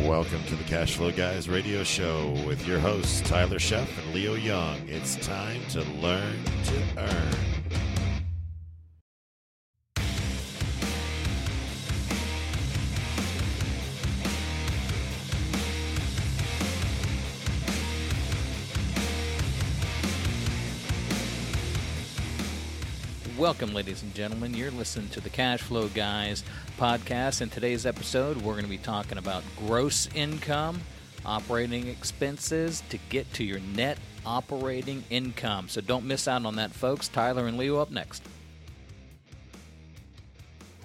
Welcome to the Cash Flow Guys radio show with your hosts, Tyler Sheff and Leo Young. It's time to learn to earn. Welcome, ladies and gentlemen. You're listening to the Cash Flow Guys podcast. In today's episode, we're going to be talking about gross income, operating expenses to get to your net operating income. So don't miss out on that, folks. Tyler and Leo up next.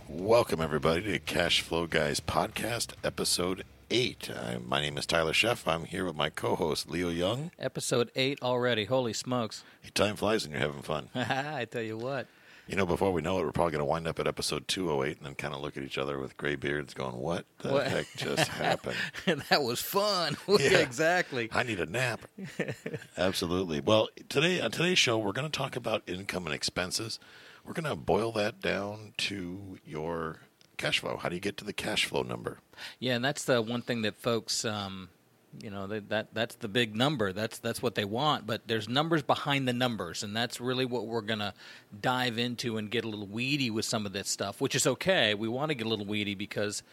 Welcome, everybody, to Cash Flow Guys podcast, episode 8. I, my name is Tyler Sheff. I'm here with my co host, Leo Young. Episode 8 already. Holy smokes. Hey, time flies and you're having fun. I tell you what. You know, before we know it, we're probably going to wind up at episode 208 and then kind of look at each other with gray beards going, What the What? heck just happened? And that was fun. Yeah. exactly. I need a nap. Absolutely. Well, today on today's show, we're going to talk about income and expenses. We're going to boil that down to your cash flow. How do you get to the cash flow number? Yeah, and that's the one thing that folks, um, you know, that, that that's the big number. That's that's what they want. But there's numbers behind the numbers, and that's really what we're gonna dive into and get a little weedy with some of this stuff, which is okay. We want to get a little weedy because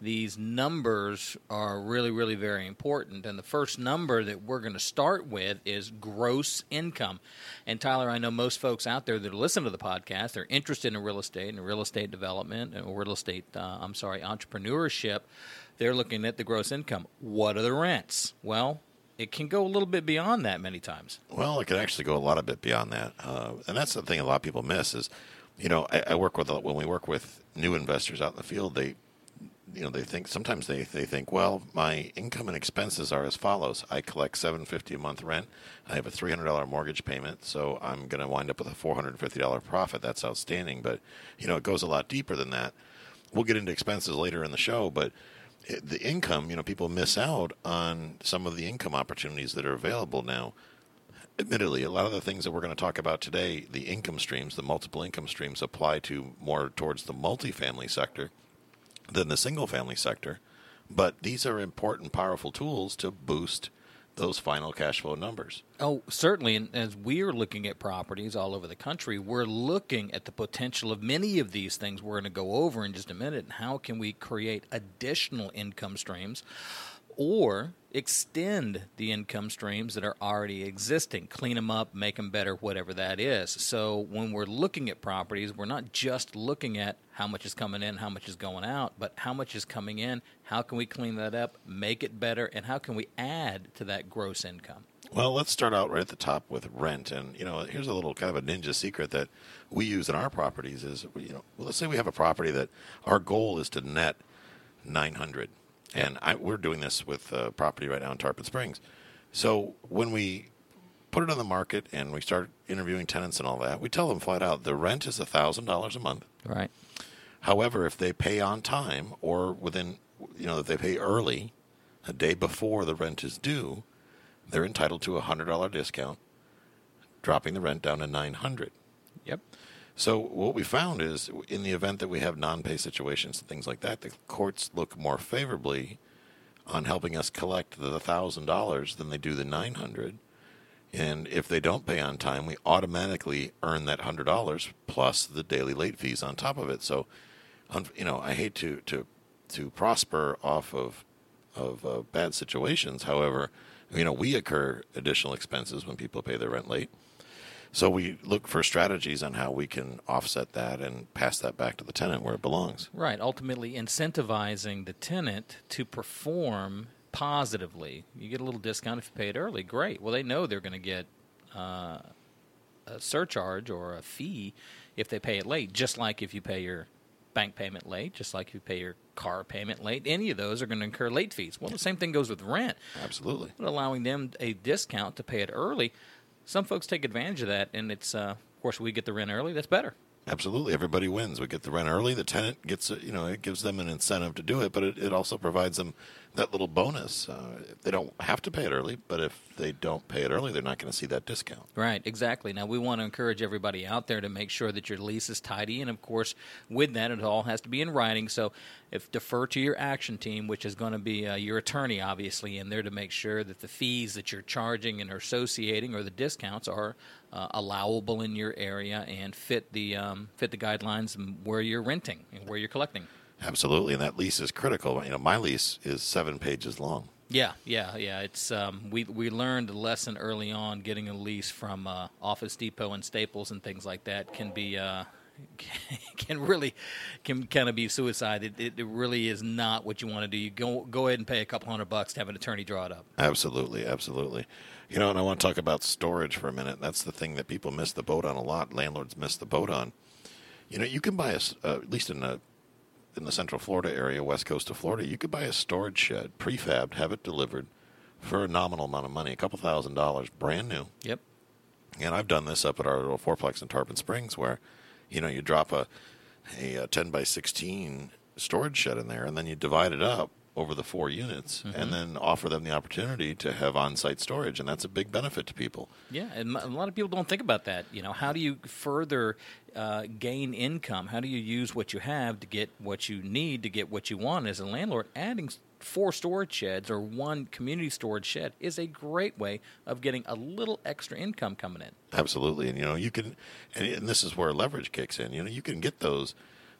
these numbers are really, really very important. And the first number that we're going to start with is gross income. And Tyler, I know most folks out there that listen to the podcast, they're interested in real estate and real estate development and real estate, uh, I'm sorry, entrepreneurship. They're looking at the gross income. What are the rents? Well, it can go a little bit beyond that many times. Well, it can actually go a lot of bit beyond that, uh, and that's the thing a lot of people miss is, you know, I, I work with when we work with new investors out in the field. They, you know, they think sometimes they they think, well, my income and expenses are as follows: I collect seven fifty a month rent, I have a three hundred dollar mortgage payment, so I'm going to wind up with a four hundred fifty dollar profit. That's outstanding, but you know, it goes a lot deeper than that. We'll get into expenses later in the show, but the income, you know, people miss out on some of the income opportunities that are available now admittedly, a lot of the things that we're going to talk about today, the income streams, the multiple income streams, apply to more towards the multifamily sector than the single family sector. But these are important, powerful tools to boost those final cash flow numbers. Oh, certainly. And as we're looking at properties all over the country, we're looking at the potential of many of these things we're going to go over in just a minute. And how can we create additional income streams or extend the income streams that are already existing, clean them up, make them better, whatever that is. So when we're looking at properties, we're not just looking at how much is coming in, how much is going out, but how much is coming in, how can we clean that up, make it better, and how can we add to that gross income? Well, let's start out right at the top with rent. And, you know, here's a little kind of a ninja secret that we use in our properties is, you know, well, let's say we have a property that our goal is to net 900. And I, we're doing this with a property right now in Tarpon Springs. So when we put it on the market and we start interviewing tenants and all that, we tell them flat out the rent is $1,000 a month. Right. However, if they pay on time or within, you know, if they pay early, a day before the rent is due, they're entitled to a hundred dollar discount, dropping the rent down to nine hundred. Yep. So what we found is, in the event that we have non-pay situations and things like that, the courts look more favorably on helping us collect the thousand dollars than they do the nine hundred. And if they don't pay on time, we automatically earn that hundred dollars plus the daily late fees on top of it. So, you know, I hate to to to prosper off of of uh, bad situations. However, you know, we incur additional expenses when people pay their rent late. So we look for strategies on how we can offset that and pass that back to the tenant where it belongs. Right. Ultimately, incentivizing the tenant to perform positively. You get a little discount if you pay it early. Great. Well, they know they're going to get uh, a surcharge or a fee if they pay it late, just like if you pay your bank payment late, just like if you pay your car payment late. Any of those are going to incur late fees. Well, the same thing goes with rent. Absolutely. But allowing them a discount to pay it early, some folks take advantage of that, and it's, uh, of course, we get the rent early. That's better. Absolutely, everybody wins. We get the rent early. The tenant gets, a, you know, it gives them an incentive to do it, but it, it also provides them that little bonus. Uh, they don't have to pay it early, but if they don't pay it early, they're not going to see that discount. Right, exactly. Now, we want to encourage everybody out there to make sure that your lease is tidy, and of course, with that, it all has to be in writing. So, if defer to your action team, which is going to be uh, your attorney, obviously, in there to make sure that the fees that you're charging and are associating or the discounts are uh, allowable in your area and fit the um, fit the guidelines where you're renting and where you're collecting. Absolutely, and that lease is critical. You know, my lease is seven pages long. Yeah, yeah, yeah. It's um, we we learned a lesson early on. Getting a lease from uh, Office Depot and Staples and things like that can be uh, can really can kind of be suicide. It, it, it, really is not what you want to do. You go go ahead and pay a couple hundred bucks to have an attorney draw it up. Absolutely, absolutely. You know, and I want to talk about storage for a minute. That's the thing that people miss the boat on a lot. Landlords miss the boat on. You know, you can buy a uh, at least in a in the Central Florida area, west coast of Florida, you could buy a storage shed, prefabbed, have it delivered for a nominal amount of money, a couple thousand dollars, brand new. Yep. And I've done this up at our little fourplex in Tarpon Springs, where, you know, you drop a a, a ten by sixteen storage shed in there, and then you divide it up over the four units mm-hmm. and then offer them the opportunity to have on-site storage and that's a big benefit to people. Yeah and a lot of people don't think about that you know. How do you further uh, gain income? How do you use what you have to get what you need to get what you want as a landlord? Adding four storage sheds or one community storage shed is a great way of getting a little extra income coming in. Absolutely and you know you can and, and this is where leverage kicks in. You know you can get those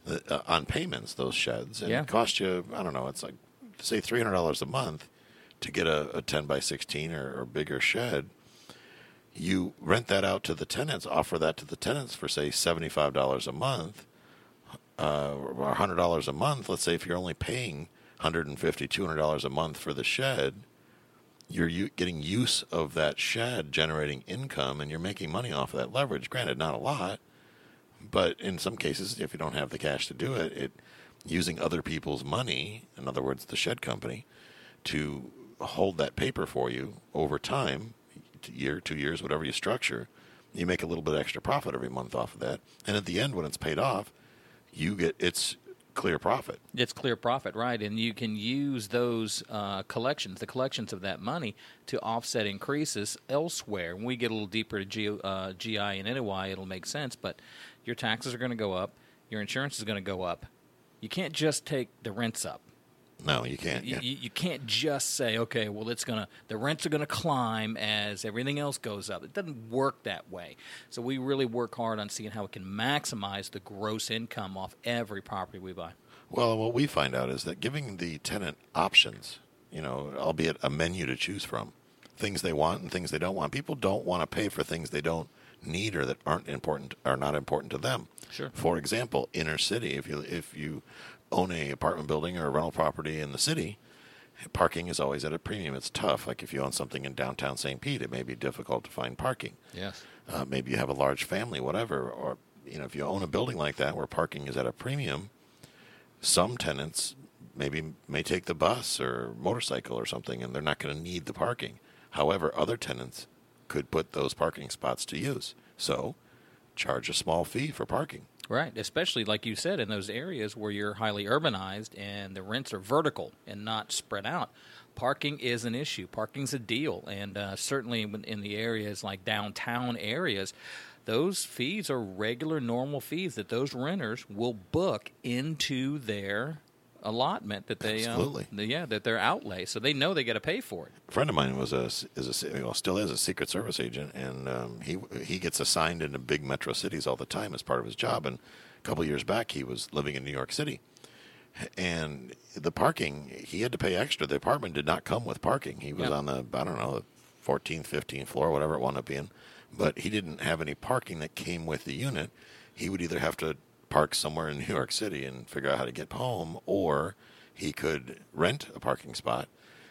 uh, on payments those sheds and yeah. it cost you i don't know it's like say three hundred dollars a month to get a, a ten by sixteen or, or, bigger shed, you rent that out to the tenants, offer that to the tenants for say seventy five dollars a month, uh, or hundred dollars a month. Let's say if you're only paying 150 200 dollars a month for the shed, you're getting use of that shed generating income, and you're making money off of that leverage. Granted, not a lot, but in some cases, if you don't have the cash to do it, it using other people's money, in other words, the shed company, to hold that paper for you over time, year, two years, whatever you structure, you make a little bit extra profit every month off of that. And at the end, when it's paid off, you get it's clear profit. It's clear profit, right? And you can use those uh, collections, the collections of that money, to offset increases elsewhere. When we get a little deeper to G, uh, GI and NOI, it'll make sense. But your taxes are going to go up, your insurance is going to go up, you can't just take the rents up. No, you can't. You, you, you, can't just say, okay, well, it's gonna the rents are gonna climb as everything else goes up. It doesn't work that way. So we really work hard on seeing how we can maximize the gross income off every property we buy. Well, what we find out is that giving the tenant options, you know, albeit a menu to choose from, things they want and things they don't want. People don't want to pay for things they don't need or that aren't important are not important to them. Sure. For example, inner city, if you if you own a apartment building or a rental property in the city, parking is always at a premium. It's tough. Like if you own something in downtown St. Pete, it may be difficult to find parking. Yes. Uh, maybe you have a large family, whatever, or you know, if you own a building like that where parking is at a premium, some tenants maybe may take the bus or motorcycle or something, and they're not going to need the parking. However, other tenants could put those parking spots to use. So, charge a small fee for parking. Right, especially like you said in those areas where you're highly urbanized and the rents are vertical and not spread out. Parking is an issue. Parking's a deal, and uh, certainly in the areas like downtown areas, those fees are regular, normal fees that those renters will book into their allotment that they um, absolutely um, the, yeah that their outlay so they know they got to pay for it. A friend of mine was a is a well, still is a Secret Service agent, and um, he he gets assigned into big metro cities all the time as part of his job. And a couple years back, he was living in New York City, and the parking he had to pay extra. The apartment did not come with parking. He was on the I don't know the 14th, 15th floor, whatever it wound up being, but he didn't have any parking that came with the unit. He would either have to park somewhere in New York City and figure out how to get home, or he could rent a parking spot.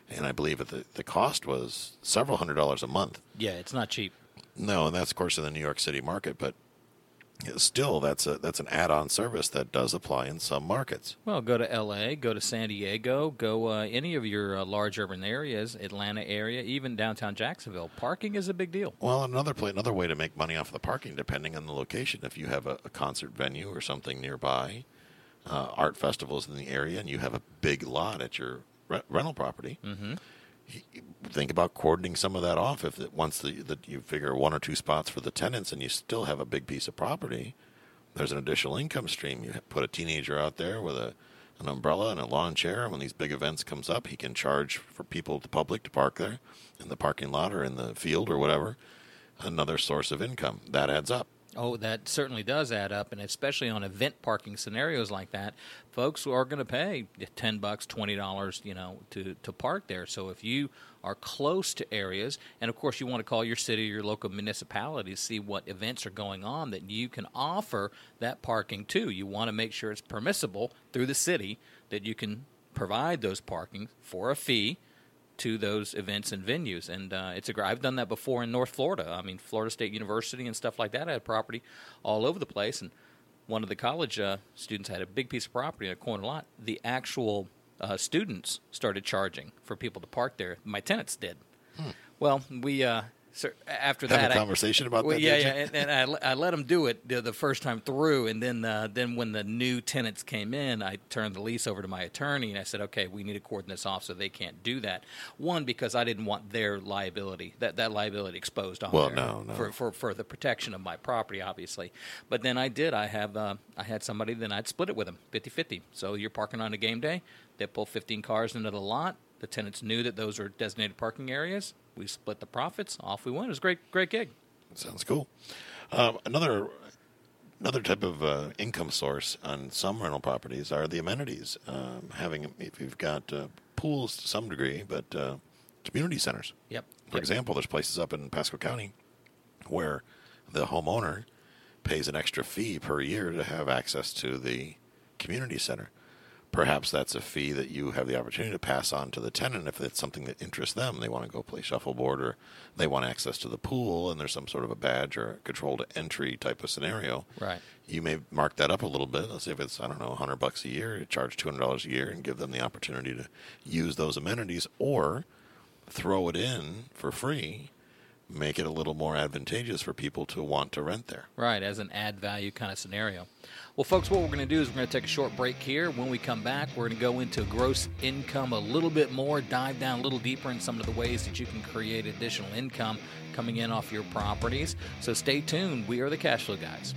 And I believe that the, the cost was several hundred dollars a month. Yeah, it's not cheap. No, and that's of course in the New York City market. But still that's a that's an add-on service that does apply in some markets. Well, go to L.A., go to San Diego, go uh, any of your uh, large urban areas, Atlanta area, even downtown Jacksonville. Parking is a big deal. Well, another play, another way to make money off of the parking, depending on the location. If you have a, a concert venue or something nearby, uh, art festivals in the area, and you have a big lot at your re- rental property. Mm-hmm. Think about cordoning some of that off. If it, once the, that you figure one or two spots for the tenants, and you still have a big piece of property, there's an additional income stream. You put a teenager out there with a an umbrella and a lawn chair, and when these big events comes up, he can charge for people, the public, to park there in the parking lot or in the field or whatever. Another source of income that adds up. Oh, that certainly does add up, and especially on event parking scenarios like that, folks are going to pay ten bucks, twenty dollars, you know, to to park there. So if you are close to areas, and of course you want to call your city, your local municipality to see what events are going on that you can offer that parking to. You want to make sure it's permissible through the city that you can provide those parking for a fee to those events and venues. And uh, it's a. I've done that before in North Florida. I mean, Florida State University and stuff like that. I had property all over the place, and one of the college uh, students had a big piece of property in a corner lot. The actual uh, students started charging for people to park there. My tenants did. Hmm. Well, we uh, so after Have that, a conversation I, about well, that. Yeah, yeah, and, and I, I let them do it the, the first time through, and then uh, then when the new tenants came in, I turned the lease over to my attorney, and I said, okay, we need to cordon this off so they can't do that. One because I didn't want their liability that that liability exposed on Well, there no, no. for, for for the protection of my property, obviously. But then I did. I have uh, I had somebody. Then I'd split it with them 50-50. So you're parking on a game day. They pull fifteen cars into the lot. The tenants knew that those are designated parking areas. We split the profits. Off we went. It was a great, great gig. Sounds cool. Um, another another type of uh, income source on some rental properties are the amenities. Um, having if you've got uh, pools to some degree, but uh, community centers. Yep. For Yep. example, there's places up in Pasco County where the homeowner pays an extra fee per year to have access to the community center. Perhaps that's a fee that you have the opportunity to pass on to the tenant if it's something that interests them. They want to go play shuffleboard or they want access to the pool and there's some sort of a badge or a controlled entry type of scenario. Right. You may mark that up a little bit. Let's say if it's, I don't know, 100 bucks a year, you charge $200 a year and give them the opportunity to use those amenities or throw it in for free, make it a little more advantageous for people to want to rent there. Right, as an add value kind of scenario. Well, folks, what we're going to do is we're going to take a short break here. When we come back, we're going to go into gross income a little bit more, dive down a little deeper in some of the ways that you can create additional income coming in off your properties. So stay tuned. We are the Cash Flow Guys.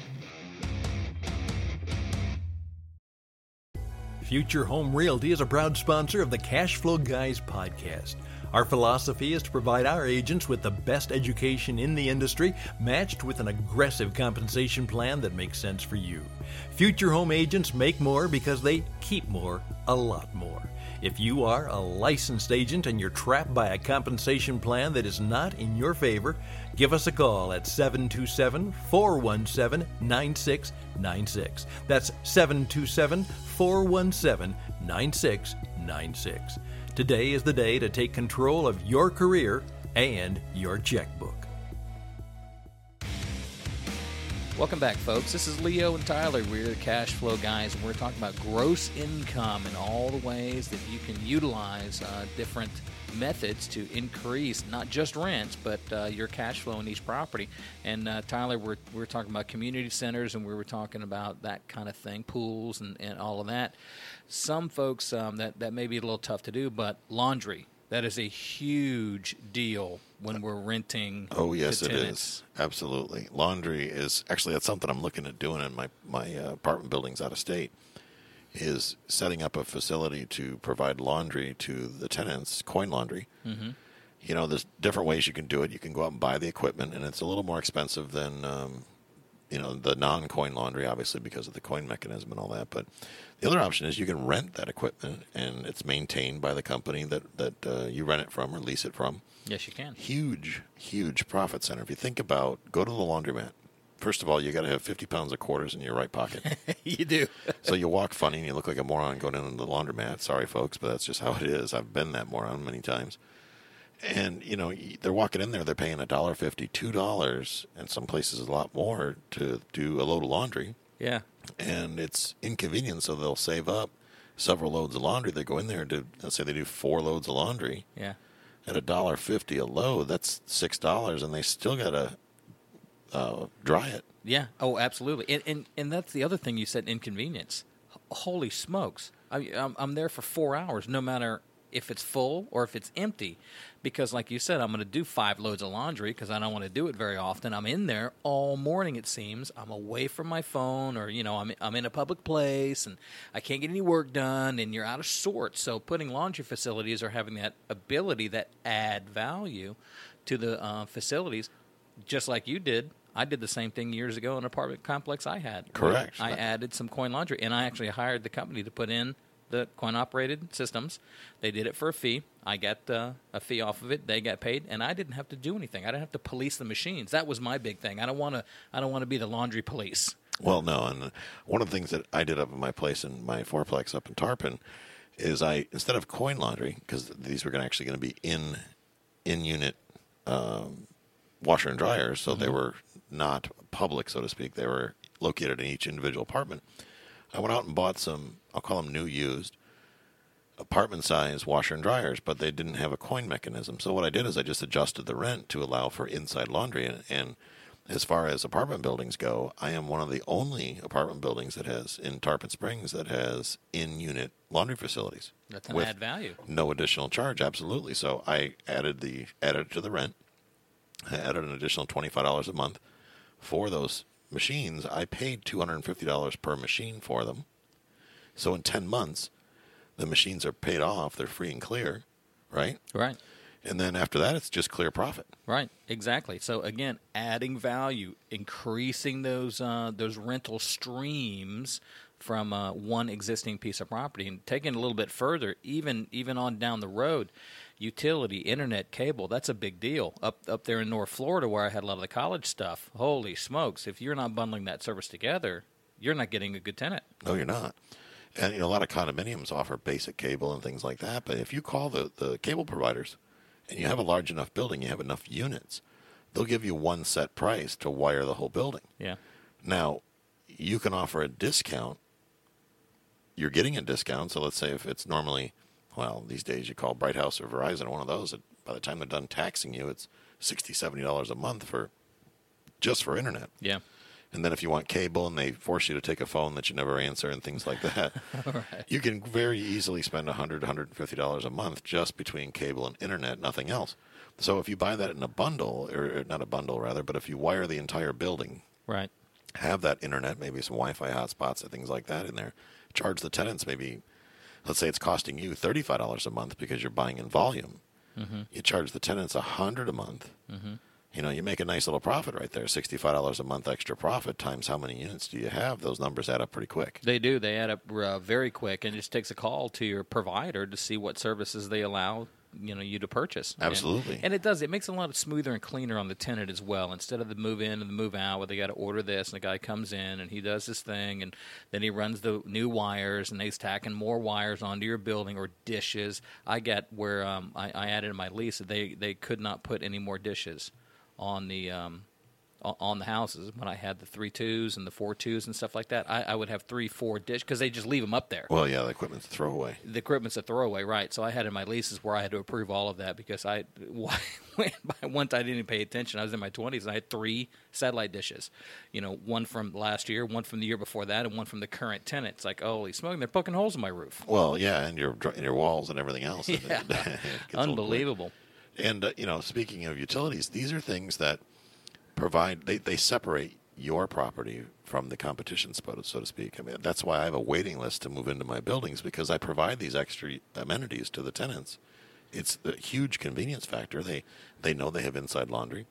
Future Home Realty is a proud sponsor of the Cash Flow Guys podcast. Our philosophy is to provide our agents with the best education in the industry, matched with an aggressive compensation plan that makes sense for you. Future home agents make more because they keep more, a lot more. If you are a licensed agent and you're trapped by a compensation plan that is not in your favor, give us a call at 727 417 9696. That's 727 417 9696. Today is the day to take control of your career and your checkbook. Welcome back, folks. This is Leo and Tyler. We're the Cash Flow Guys, and we're talking about gross income and all the ways that you can utilize uh, different methods to increase not just rents, but uh, your cash flow in each property. And uh, Tyler, we're, we're talking about community centers, and we were talking about that kind of thing, pools and, and all of that. Some folks um, that that may be a little tough to do, but laundry. That is a huge deal when we're renting. Oh yes, it Absolutely. Laundry is actually that's something I'm looking at doing in my my uh, apartment buildings out of state. Is setting up a facility to provide laundry to the tenants, coin laundry. Mm-hmm. You know, there's different ways you can do it. You can go out and buy the equipment, and it's a little more expensive than um, you know the non-coin laundry, obviously because of the coin mechanism and all that. But the other option is you can rent that equipment, and it's maintained by the company that that uh, you rent it from or lease it from Yes, you can. huge, huge profit center. If you think about, go to the laundromat. First of all, you got to have 50 pounds of quarters in your right pocket. you do. so you walk funny and you look like a moron going into the laundromat. Sorry, folks, but that's just how it is. I've been that moron many times. and you know they're walking in there, they're paying a dollar fifty, two dollars, and some places a lot more to do a load of laundry, Yeah. and it's inconvenient. So they'll save up several loads of laundry. They go in there and do, let's say they do four loads of laundry Yeah. at a dollar fifty a load. That's six dollars, and they still gotta uh, dry it. Yeah. Oh, absolutely. And, and and that's the other thing you said inconvenience. Holy smokes! I, I'm I'm there for four hours, no matter if it's full or if it's empty, because like you said, I'm going to do five loads of laundry because I don't want to do it very often. I'm in there all morning. It seems I'm away from my phone, or you know, I'm I'm in a public place and I can't get any work done, and you're out of sorts. So putting laundry facilities or having that ability that add value to the uh, facilities just like you did. I did the same thing years ago in an apartment complex I had. Correct. I added some coin laundry, and I actually hired the company to put in the coin operated systems. They did it for a fee. I got uh, a fee off of it. They got paid, and I didn't have to do anything. I didn't have to police the machines. That was my big thing. I don't want to. I don't want to be the laundry police. Well, no, and one of the things that I did up in my place in my fourplex up in Tarpon is I instead of coin laundry because these were gonna actually going to be in in unit um, washer and dryers, so they were not public, so to speak. They were located in each individual apartment. I went out and bought some. I'll call them new used apartment size washer and dryers, but they didn't have a coin mechanism. So what I did is I just adjusted the rent to allow for inside laundry. And, and as far as apartment buildings go, I am one of the only apartment buildings that has in Tarpon Springs that has in-unit laundry facilities. That's an add value. No additional charge, absolutely. So I added the added to the rent. I added an additional twenty five dollars a month for those machines. I paid two hundred and fifty dollars per machine for them. So in ten months, the machines are paid off. They're free and clear, right? Right. And then after that, it's just clear profit. Right, exactly. So again, adding value, increasing those uh, those rental streams from uh, one existing piece of property, and taking it a little bit further, even even on down the road, utility, internet, cable. That's a big deal. Up up there in North Florida, where I had a lot of the college stuff. Holy smokes! If you're not bundling that service together, you're not getting a good tenant. No, you're not. And you know, a lot of condominiums offer basic cable and things like that. But if you call the, the cable providers and you have a large enough building, you have enough units, they'll give you one set price to wire the whole building. Yeah. Now, you can offer a discount. You're getting a discount. So let's say if it's normally, well, these days you call Bright House or Verizon, one of those, by the time they're done taxing you, it's $60, $70 a month for just for internet. Yeah. And then if you want cable and they force you to take a phone that you never answer and things like that, you can very easily spend $100, $150 a month just between cable and internet, nothing else. So if you buy that in a bundle, or not a bundle rather, but if you wire the entire building, Right. have that internet, maybe some Wi-Fi hotspots and things like that in there, charge the tenants maybe, let's say it's costing you $35 a month because you're buying in volume. You charge the tenants a 100 a month. You know, you make a nice little profit right there. Sixty-five dollars a month extra profit times how many units do you have? Those numbers add up pretty quick. They do. They add up uh, very quick, and it just takes a call to your provider to see what services they allow you know you to purchase. Absolutely. and, it does. It makes it a lot smoother and cleaner on the tenant as well. Instead of the move in and the move out, where they got to order this, and the guy comes in and he does his thing, and then he runs the new wires, and they's tacking more wires onto your building or dishes. I got where um, I, I added in my lease that they they could not put any more dishes on the um, on the houses when I had the three twos and the four twos and stuff like that. I, I would have three, four dish because they just leave them up there. Well, yeah, the equipment's a throwaway. the equipment's a throwaway, right? So I had in my leases where I had to approve all of that because I once I didn't even pay attention. I was in my twenties and I had three satellite dishes. You know, one from last year, one from the year before that, and one from the current tenant. It's like, holy smoke, they're poking holes in my roof. Well, yeah, and your and your walls and everything else. Yeah. It gets a little quick. Unbelievable. And uh, you know, speaking of utilities, these are things that provide they, they separate your property from the competition, so to, speak. I mean, that's why I have a waiting list to move into my buildings because I provide these extra amenities to the tenants. It's a huge convenience factor. They they know they have inside laundry.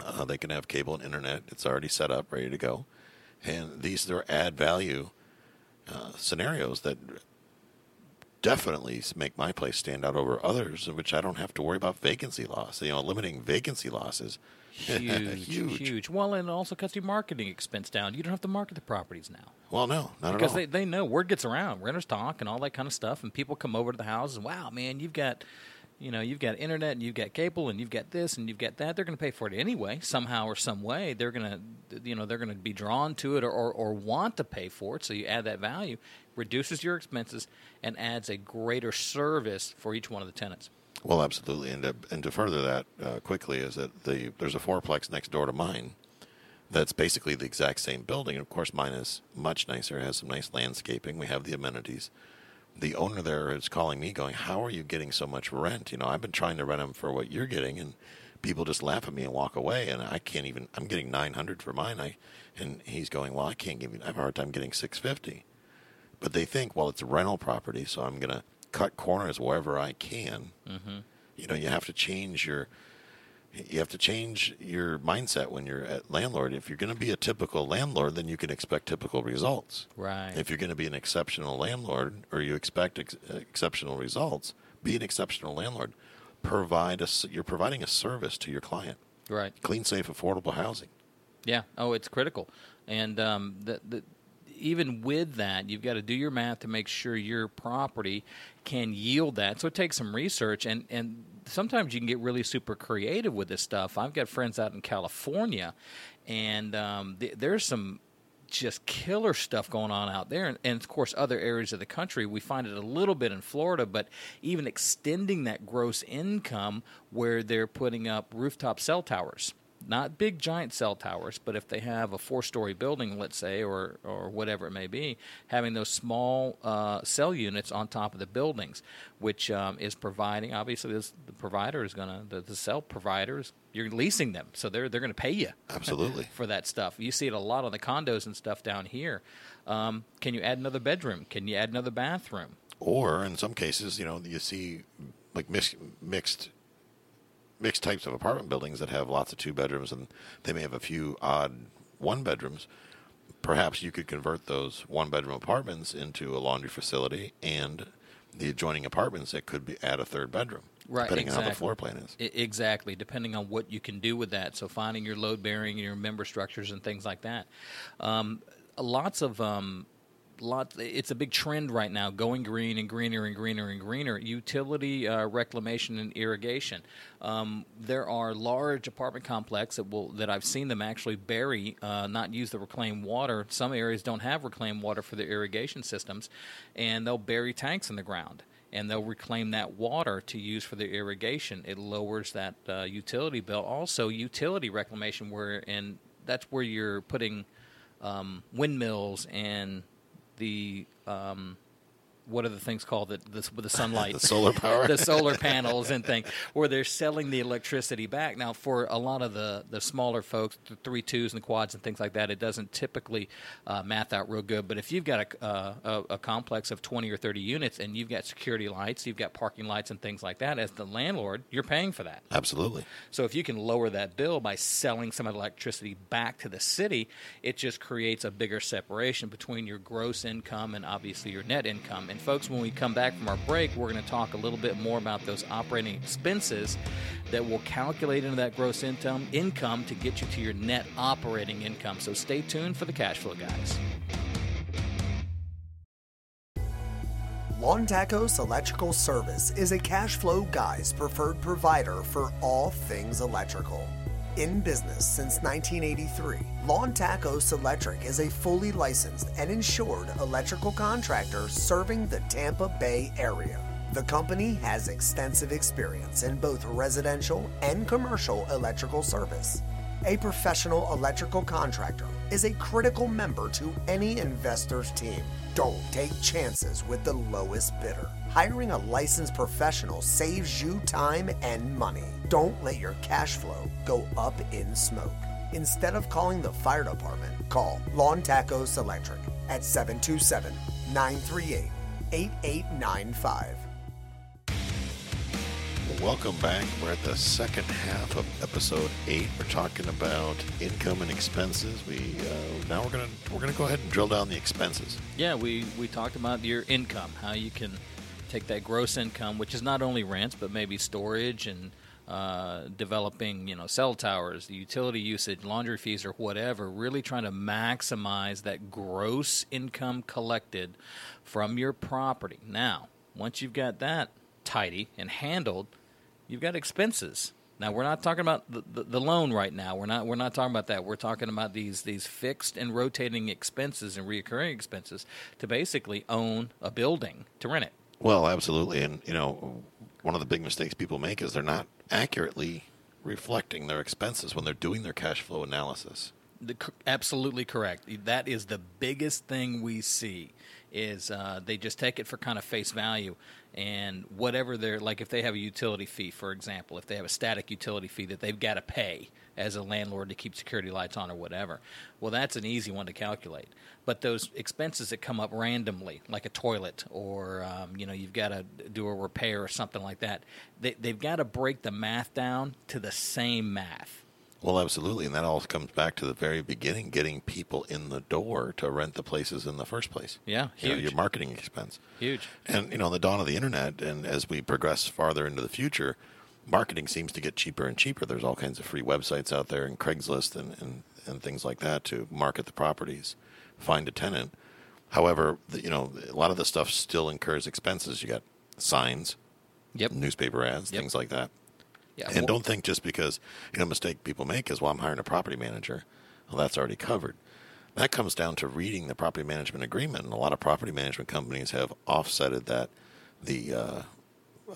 Uh, they can have cable and internet. It's already set up, ready to go. And these are add value uh, scenarios that definitely make my place stand out over others, in which I don't have to worry about vacancy loss. You know, limiting vacancy losses. Huge, Huge. huge, Well, and it also cuts your marketing expense down. You don't have to market the properties now. Well, no, not because at all. they, they know word gets around renters talk and all that kind of stuff and people come over to the houses and wow man you've got you know, you've got internet and you've got cable and you've got this and you've got that. They're going to pay for it anyway, somehow or some way. They're going to, you know, they're going to be drawn to it or, or, or want to pay for it. So you add that value, reduces your expenses, and adds a greater service for each one of the tenants. Well, absolutely, and to, and to further that uh, quickly is that the there's a fourplex next door to mine that's basically the exact same building. Of course, mine is much nicer. It has some nice landscaping. We have the amenities. The owner there is calling me, going, "How are you getting so much rent? You know, I've been trying to rent them for what you're getting, and people just laugh at me and walk away. And I can't even. I'm getting 900 for mine. I, and he's going, "Well, I can't give you. I have a hard time getting 650." But they think, well, it's a rental property, so I'm to cut corners wherever I can. Mm-hmm. You know, you have to change your you have to change your mindset when you're a landlord. If you're going to be a typical landlord, then you can expect typical results. Right. If you're going to be an exceptional landlord, or you expect ex- exceptional results, be an exceptional landlord. Provide a, you're providing a service to your client. Right. Clean, safe, affordable housing. Yeah. Oh, it's critical, and um, the, the even with that, you've got to do your math to make sure your property can yield that. So it takes some research, and and sometimes you can get really super creative with this stuff. I've got friends out in California, and um, th- there's some just killer stuff going on out there and, and, of course other areas of the country we find it a little bit in Florida but even extending that gross income where they're putting up rooftop cell towers not big giant cell towers, but if they have a four-story building, let's say, or or whatever it may be, having those small uh, cell units on top of the buildings, which um, is providing. Obviously, this, the provider is going to the, the cell providers. You're leasing them, so they're they're going to pay you absolutely for that stuff. You see it a lot on the condos and stuff down here. Um, can you add another bedroom? Can you add another bathroom? Or in some cases, you know, you see like mix, mixed mixed types of apartment buildings that have lots of two bedrooms and they may have a few odd one bedrooms. Perhaps you could convert those one bedroom apartments into a laundry facility and the adjoining apartments that could be add a third bedroom. Right, depending exactly. on how the floor plan is. I- exactly, depending on what you can do with that. So finding your load bearing, your member structures, and things like that. Um, lots of um, lot. It's a big trend right now, going green and greener and greener and greener. Utility uh, reclamation and irrigation. Um, there are large apartment complexes that will that I've seen them actually bury, uh, not use the reclaimed water. Some areas don't have reclaimed water for their irrigation systems, and they'll bury tanks in the ground and they'll reclaim that water to use for their irrigation. It lowers that uh, utility bill. Also, utility reclamation, where and that's where you're putting um, windmills and the um, what are the things called that this with the sunlight, the solar power, the solar panels and things, where they're selling the electricity back. Now, for a lot of the the smaller folks, the three twos and the quads and things like that, it doesn't typically uh, math out real good. But if you've got a, uh, a, a complex of twenty or thirty units and you've got security lights, you've got parking lights and things like that, as the landlord, you're paying for that. Absolutely. So if you can lower that bill by selling some of the electricity back to the city, it just creates a bigger separation between your gross income and obviously your net income. And folks, when we come back from our break, we're going to talk a little bit more about those operating expenses that will calculate into that gross income income to get you to your net operating income. So stay tuned for the cash flow guys. Lawn Tacos Electrical Service is a cash flow guy's preferred provider for all things electrical. In business since 1983, Lawn Tacos Electric is a fully licensed and insured electrical contractor serving the Tampa Bay area. The company has extensive experience in both residential and commercial electrical service. A professional electrical contractor is a critical member to any investor's team. Don't take chances with the lowest bidder. Hiring a licensed professional saves you time and money. Don't let your cash flow go up in smoke. Instead of calling the fire department, call Lawn Tacos Electric at 727 938 8895. Welcome back. We're at the second half of episode eight. We're talking about income and expenses. We uh, now we're gonna we're gonna go ahead and drill down the expenses. Yeah, we, we talked about your income, how you can take that gross income, which is not only rents, but maybe storage and uh, developing, you know, cell towers, the utility usage, laundry fees, or whatever. Really trying to maximize that gross income collected from your property. Now, once you've got that tidy and handled, you've got expenses. Now we're not talking about the, the, the, loan right now. We're not we're not talking about that. We're talking about these these fixed and rotating expenses and reoccurring expenses to basically own a building to rent it. Well, absolutely, and you know, one of the big mistakes people make is they're not accurately reflecting their expenses when they're doing their cash flow analysis. The, absolutely correct. That is the biggest thing we see is uh, they just take it for kind of face value and whatever they're like if they have a utility fee for example if they have a static utility fee that they've got to pay as a landlord to keep security lights on or whatever well that's an easy one to calculate. But those expenses that come up randomly like a toilet or um, you know you've got to do a repair or something like that they, they've got to break the math down to the same math well, absolutely, and that all comes back to the very beginning, getting people in the door to rent the places in the first place. Yeah, huge. You know, your marketing expense. Huge. And you know, the dawn of the internet, and as we progress farther into the future, marketing seems to get cheaper and cheaper. There's all kinds of free websites out there, and Craigslist, and and, and things like that to market the properties, find a tenant. However, the, you know, a lot of the stuff still incurs expenses. You got signs, yep, newspaper ads, yep. things like that. Yeah, and well, don't think just because you know a mistake people make is well I'm hiring a property manager. Well, that's already covered. That comes down to reading the property management agreement, and a lot of property management companies have offsetted that the uh,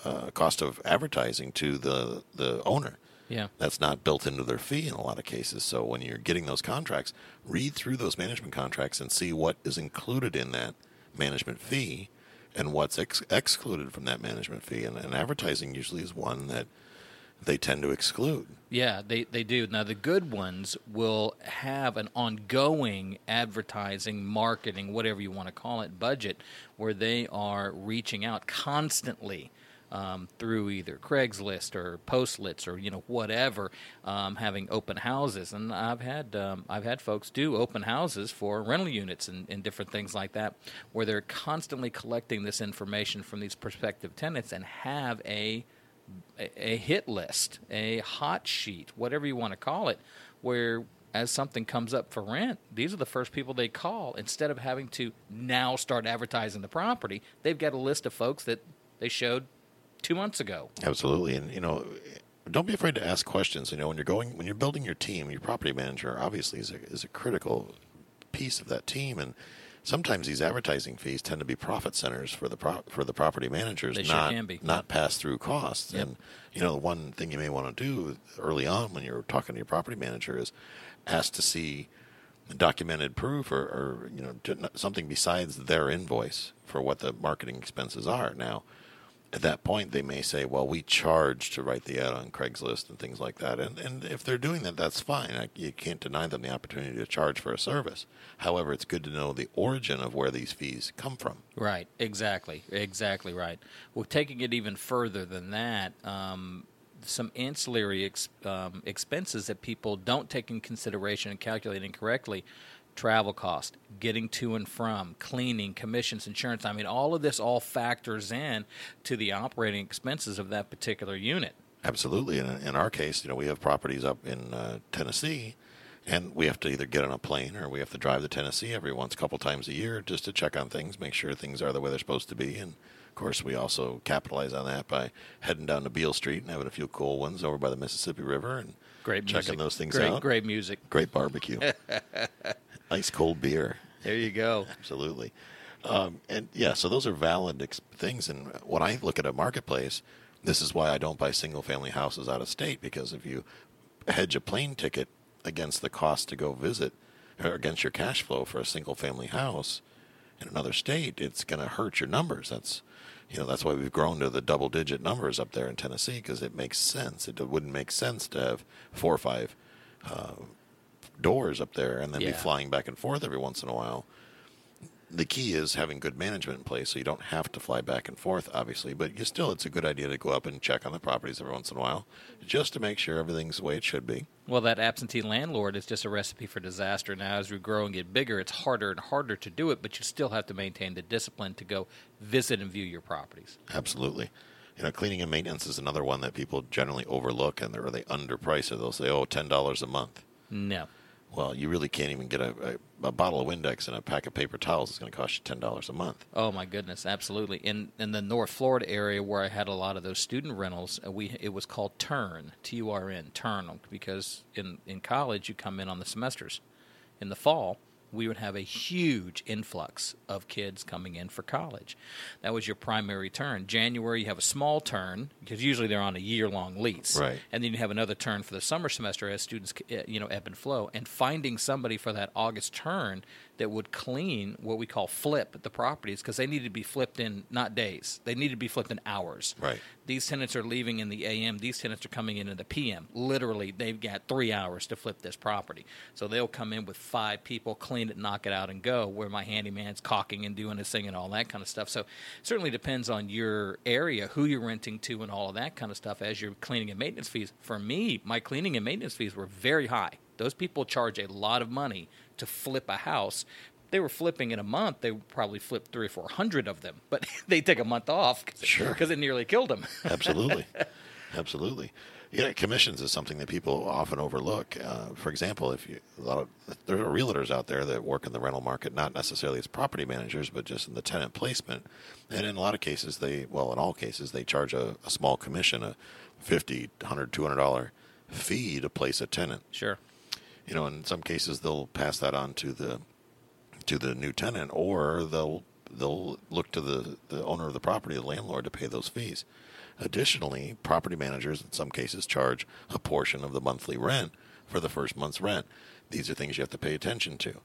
uh, cost of advertising to the the owner. Yeah, that's not built into their fee in a lot of cases. So when you're getting those contracts, read through those management contracts and see what is included in that management fee and what's ex- excluded from that management fee. And, and advertising usually is one that they tend to exclude. Yeah, they, they do. Now, the good ones will have an ongoing advertising, marketing, whatever you want to call it, budget where they are reaching out constantly. Um, through either Craigslist or Postlets or you know whatever, um, having open houses, and I've had um, I've had folks do open houses for rental units and, and, different things like that, where they're constantly collecting this information from these prospective tenants and have a a, hit list, a hot sheet, whatever you want to call it, where as something comes up for rent, these are the first people they call instead of having to now start advertising the property. They've got a list of folks that they showed two months ago. Absolutely, and you know, don't be afraid to ask questions. You know, when you're going, when you're building your team, your property manager obviously is a, is a critical piece of that team, and sometimes these advertising fees tend to be profit centers for the pro- for the property managers, they not sure not pass through costs. Yep. And you know, the one thing you may want to do early on when you're talking to your property manager is ask to see documented proof or, or you know something besides their invoice for what the marketing expenses are. Now, at that point they may say, well, we charge to write the ad on Craigslist and things like that. And, and if they're doing that, that's fine. You can't deny them the opportunity to charge for a service. However, it's good to know the origin of where these fees come from. Right, exactly, exactly right. Well, taking it even further than that, um, some ancillary ex- um, expenses that people don't take in consideration and calculate incorrectly travel cost, getting to and from, cleaning, commissions, insurance. I mean, all of this all factors in to the operating expenses of that particular unit. Absolutely. In, in our case, you know, we have properties up in uh, Tennessee, and we have to either get on a plane or we have to drive to Tennessee every once, a couple times a year, just to check on things, make sure things are the way they're supposed to be, and of course, we also capitalize on that by heading down to Beale Street and having a few cool ones over by the Mississippi River and great checking music. those things great, out. Great music. Great barbecue. Ice cold beer. There you go. Absolutely. Um, and yeah, so those are valid ex- things. And when I look at a marketplace, this is why I don't buy single family houses out of state because if you hedge a plane ticket against the cost to go visit or against your cash flow for a single family house in another state, it's going to hurt your numbers. That's you know that's why we've grown to the double digit numbers up there in Tennessee because it makes sense. It wouldn't make sense to have four or five uh, doors up there and then Yeah. be flying back and forth every once in a while. The key is having good management in place so you don't have to fly back and forth, obviously, but you still, it's a good idea to go up and check on the properties every once in a while just to make sure everything's the way it should be. Well, that absentee landlord is just a recipe for disaster. Now, as we grow and get bigger, it's harder and harder to do it, but you still have to maintain the discipline to go visit and view your properties. Absolutely. You know, cleaning and maintenance is another one that people generally overlook and they're, they underprice it. They'll say, oh, $10 a month. No. Well, you really can't even get a, a, a bottle of Windex and a pack of paper towels. It's going to cost you ten dollars a month. Oh my goodness, absolutely. In in the North Florida area where I had a lot of those student rentals, uh, we it was called Turn, T U R N, Turn, because in in college you come in on the semesters. In the fall, we would have a huge influx of kids coming in for college. That was your primary turn. January, you have a small turn because usually they're on a year-long lease, Right. And then you have another turn for the summer semester as students, uh, you know, ebb and flow. And finding somebody for that August turn that would clean what we call flip the properties because they need to be flipped in not days, they need to be flipped in hours. Right. These tenants are leaving in the AM. These tenants are coming in in the PM. Literally, they've got three hours to flip this property. So they'll come in with five people, clean it, knock it out, and go. Where my handyman's caulking and doing his thing and all that kind of stuff. So it certainly depends on your area, who you're renting to, and all of that kind of stuff. As your cleaning and maintenance fees. For me, my cleaning and maintenance fees were very high. Those people charge a lot of money to flip a house. They were flipping in a month. They probably flipped three or four hundred of them, but they take a month off because Sure. it nearly killed them. Absolutely, absolutely. Yeah, commissions is something that people often overlook. Uh, for example, if you a lot of there are realtors out there that work in the rental market, not necessarily as property managers, but just in the tenant placement. And in a lot of cases, they well, in all cases, they charge a, a small commission, a fifty, hundred, two hundred dollar fee to place a tenant. Sure. You know, in some cases, they'll pass that on to the to the new tenant, or they'll they'll look to the, the owner of the property, the landlord, to pay those fees. Additionally, property managers in some cases charge a portion of the monthly rent for the first month's rent. These are things you have to pay attention to.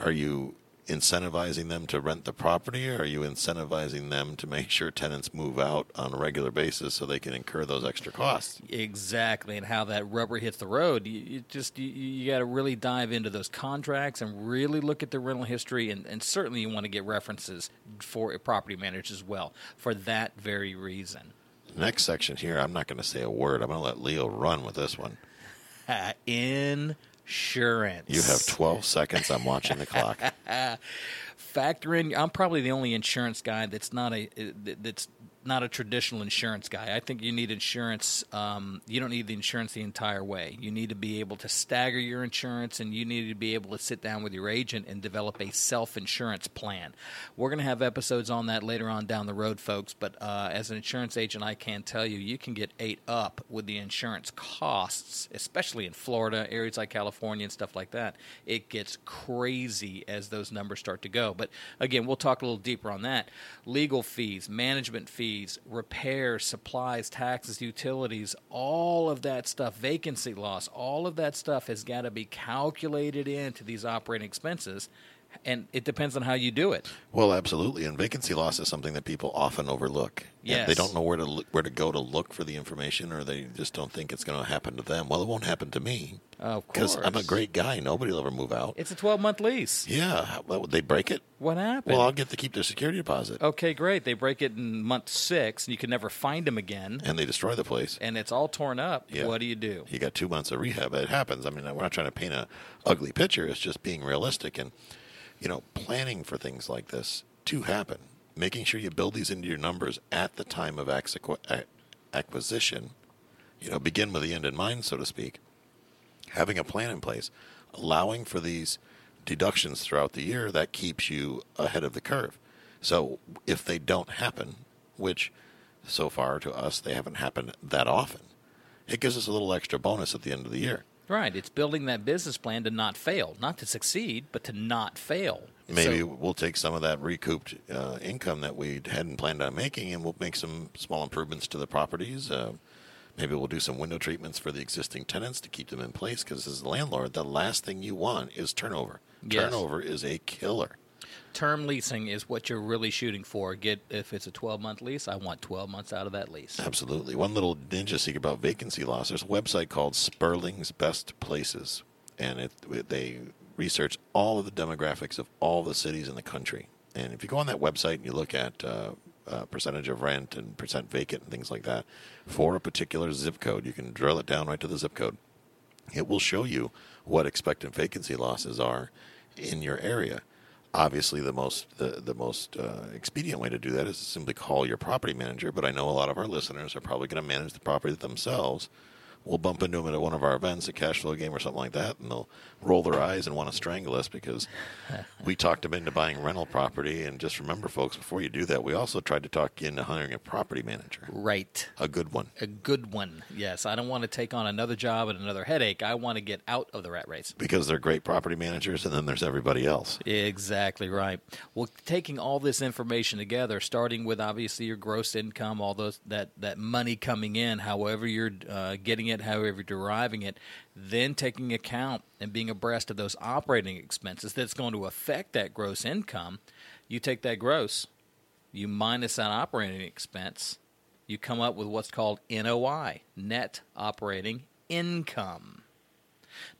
Are you incentivizing them to rent the property, or are you incentivizing them to make sure tenants move out on a regular basis so they can incur those extra costs? Exactly, and how that rubber hits the road. You, you just you, you got to really dive into those contracts and really look at the rental history, and, and certainly you want to get references for a property manager as well for that very reason. Next section here, I'm not going to say a word. I'm going to let Leo run with this one. Uh, insurance. You have 12 seconds. I'm watching the clock. factor in. I'm probably the only insurance guy that's not a that's not a traditional insurance guy. I think you need insurance. Um, you don't need the insurance the entire way. You need to be able to stagger your insurance, and you need to be able to sit down with your agent and develop a self insurance plan. We're going to have episodes on that later on down the road, folks. But uh, as an insurance agent, I can tell you, you can get ate up with the insurance costs, especially in Florida, areas like California, and stuff like that. It gets crazy as those numbers start to go. But again, we'll talk a little deeper on that. Legal fees, management fees, repairs, supplies, taxes, utilities, all of that stuff, vacancy loss, all of that stuff has got to be calculated into these operating expenses. And it depends on how you do it. Well, absolutely. And vacancy loss is something that people often overlook. And They don't know where to look, where to go to look for the information, or they just don't think it's going to happen to them. Well, it won't happen to me Of because I'm a great guy. Nobody will ever move out. It's a 12 month lease. yeah. Well, they break it. What happened? Well, I'll get to keep their security deposit, okay, great. They break it in month six, and you can never find them again, and they destroy the place. and it's all torn up. Yeah. What do you do? You got two months of rehab. It happens. I mean, we're not trying to paint a ugly picture. It's just being realistic and, you know, planning for things like this to happen. Making sure you build these into your numbers at the time of uh, acquisition. You know, begin with the end in mind, so to speak. Having a plan in place, allowing for these deductions throughout the year, that keeps you ahead of the curve. So if they don't happen, which so far to us they haven't happened that often, it gives us a little extra bonus at the end of the year. Right. It's building that business plan to not fail, not to succeed, but to not fail. Maybe So- we'll take some of that recouped uh, income that we hadn't planned on making, and we'll make some small improvements to the properties. Uh, maybe we'll do some window treatments for the existing tenants to keep them in place. Because as a landlord, the last thing you want is turnover. Yes. Turnover is a killer. Term leasing is what you're really shooting for. Get if it's a 12 month lease, I want 12 months out of that lease. Absolutely. One little ninja secret about vacancy loss. There's a website called Sperling's Best Places, and it, they research all of the demographics of all the cities in the country. And if you go on that website and you look at uh, uh, percentage of rent and percent vacant and things like that for a particular zip code, you can drill it down right to the zip code. It will show you what expected vacancy losses are in your area. Obviously, the most the, the most uh, expedient way to do that is to simply call your property manager. But I know a lot of our listeners are probably going to manage the property themselves. We'll bump into them at one of our events, a cash flow game or something like that, and they'll roll their eyes and want to strangle us because we talked them into buying rental property. And just remember, folks, before you do that, we also tried to talk you into hiring a property manager, Right. a good one. A good one. Yes. I don't want to take on another job and another headache. I want to get out of the rat race. Because they're great property managers, and then there's everybody else. Exactly right. Well, taking all this information together, starting with obviously your gross income, all those that that money coming in, however you're uh, getting it, however you're deriving it, then taking account and being abreast of those operating expenses that's going to affect that gross income. You take that gross, you minus that operating expense, you come up with what's called NOI, net operating income.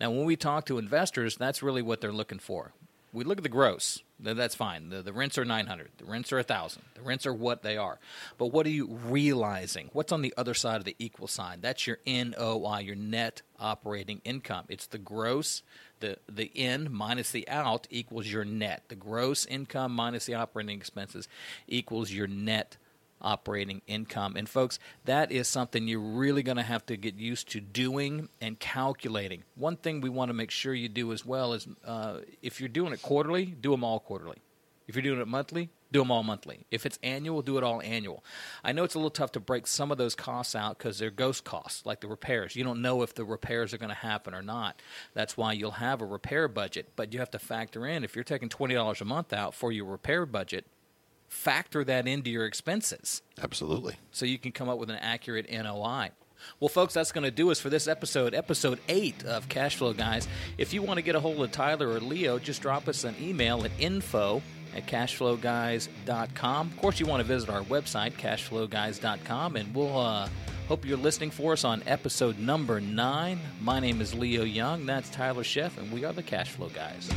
Now, when we talk to investors, that's really what they're looking for. We look at the gross. th- That's fine. The, the rents are 900. The rents are 1,000. The rents are what they are. But what are you realizing? What's on the other side of the equal sign? That's your NOI, your net operating income. It's the gross. The, the in minus the out equals your net. The gross income minus the operating expenses equals your net operating income. And folks, that is something you're really going to have to get used to doing and calculating. One thing we want to make sure you do as well is uh, if you're doing it quarterly, do them all quarterly. If you're doing it monthly, do them all monthly. If it's annual, do it all annual. I know it's a little tough to break some of those costs out because they're ghost costs, like the repairs. You don't know if the repairs are going to happen or not. That's why you'll have a repair budget, but you have to factor in if you're taking $20 a month out for your repair budget, factor that into your expenses Absolutely. so you can come up with an accurate NOI. Well, folks, that's going to do us for this episode, episode eight of Cash Flow Guys. If you want to get a hold of Tyler or Leo, just drop us an email at info at cashflowguys.com. Of course, you want to visit our website, cashflowguys.com, and we'll uh, hope you're listening for us on episode number nine. My name is Leo Young. That's Tyler Sheff, and we are the Cash Flow Guys.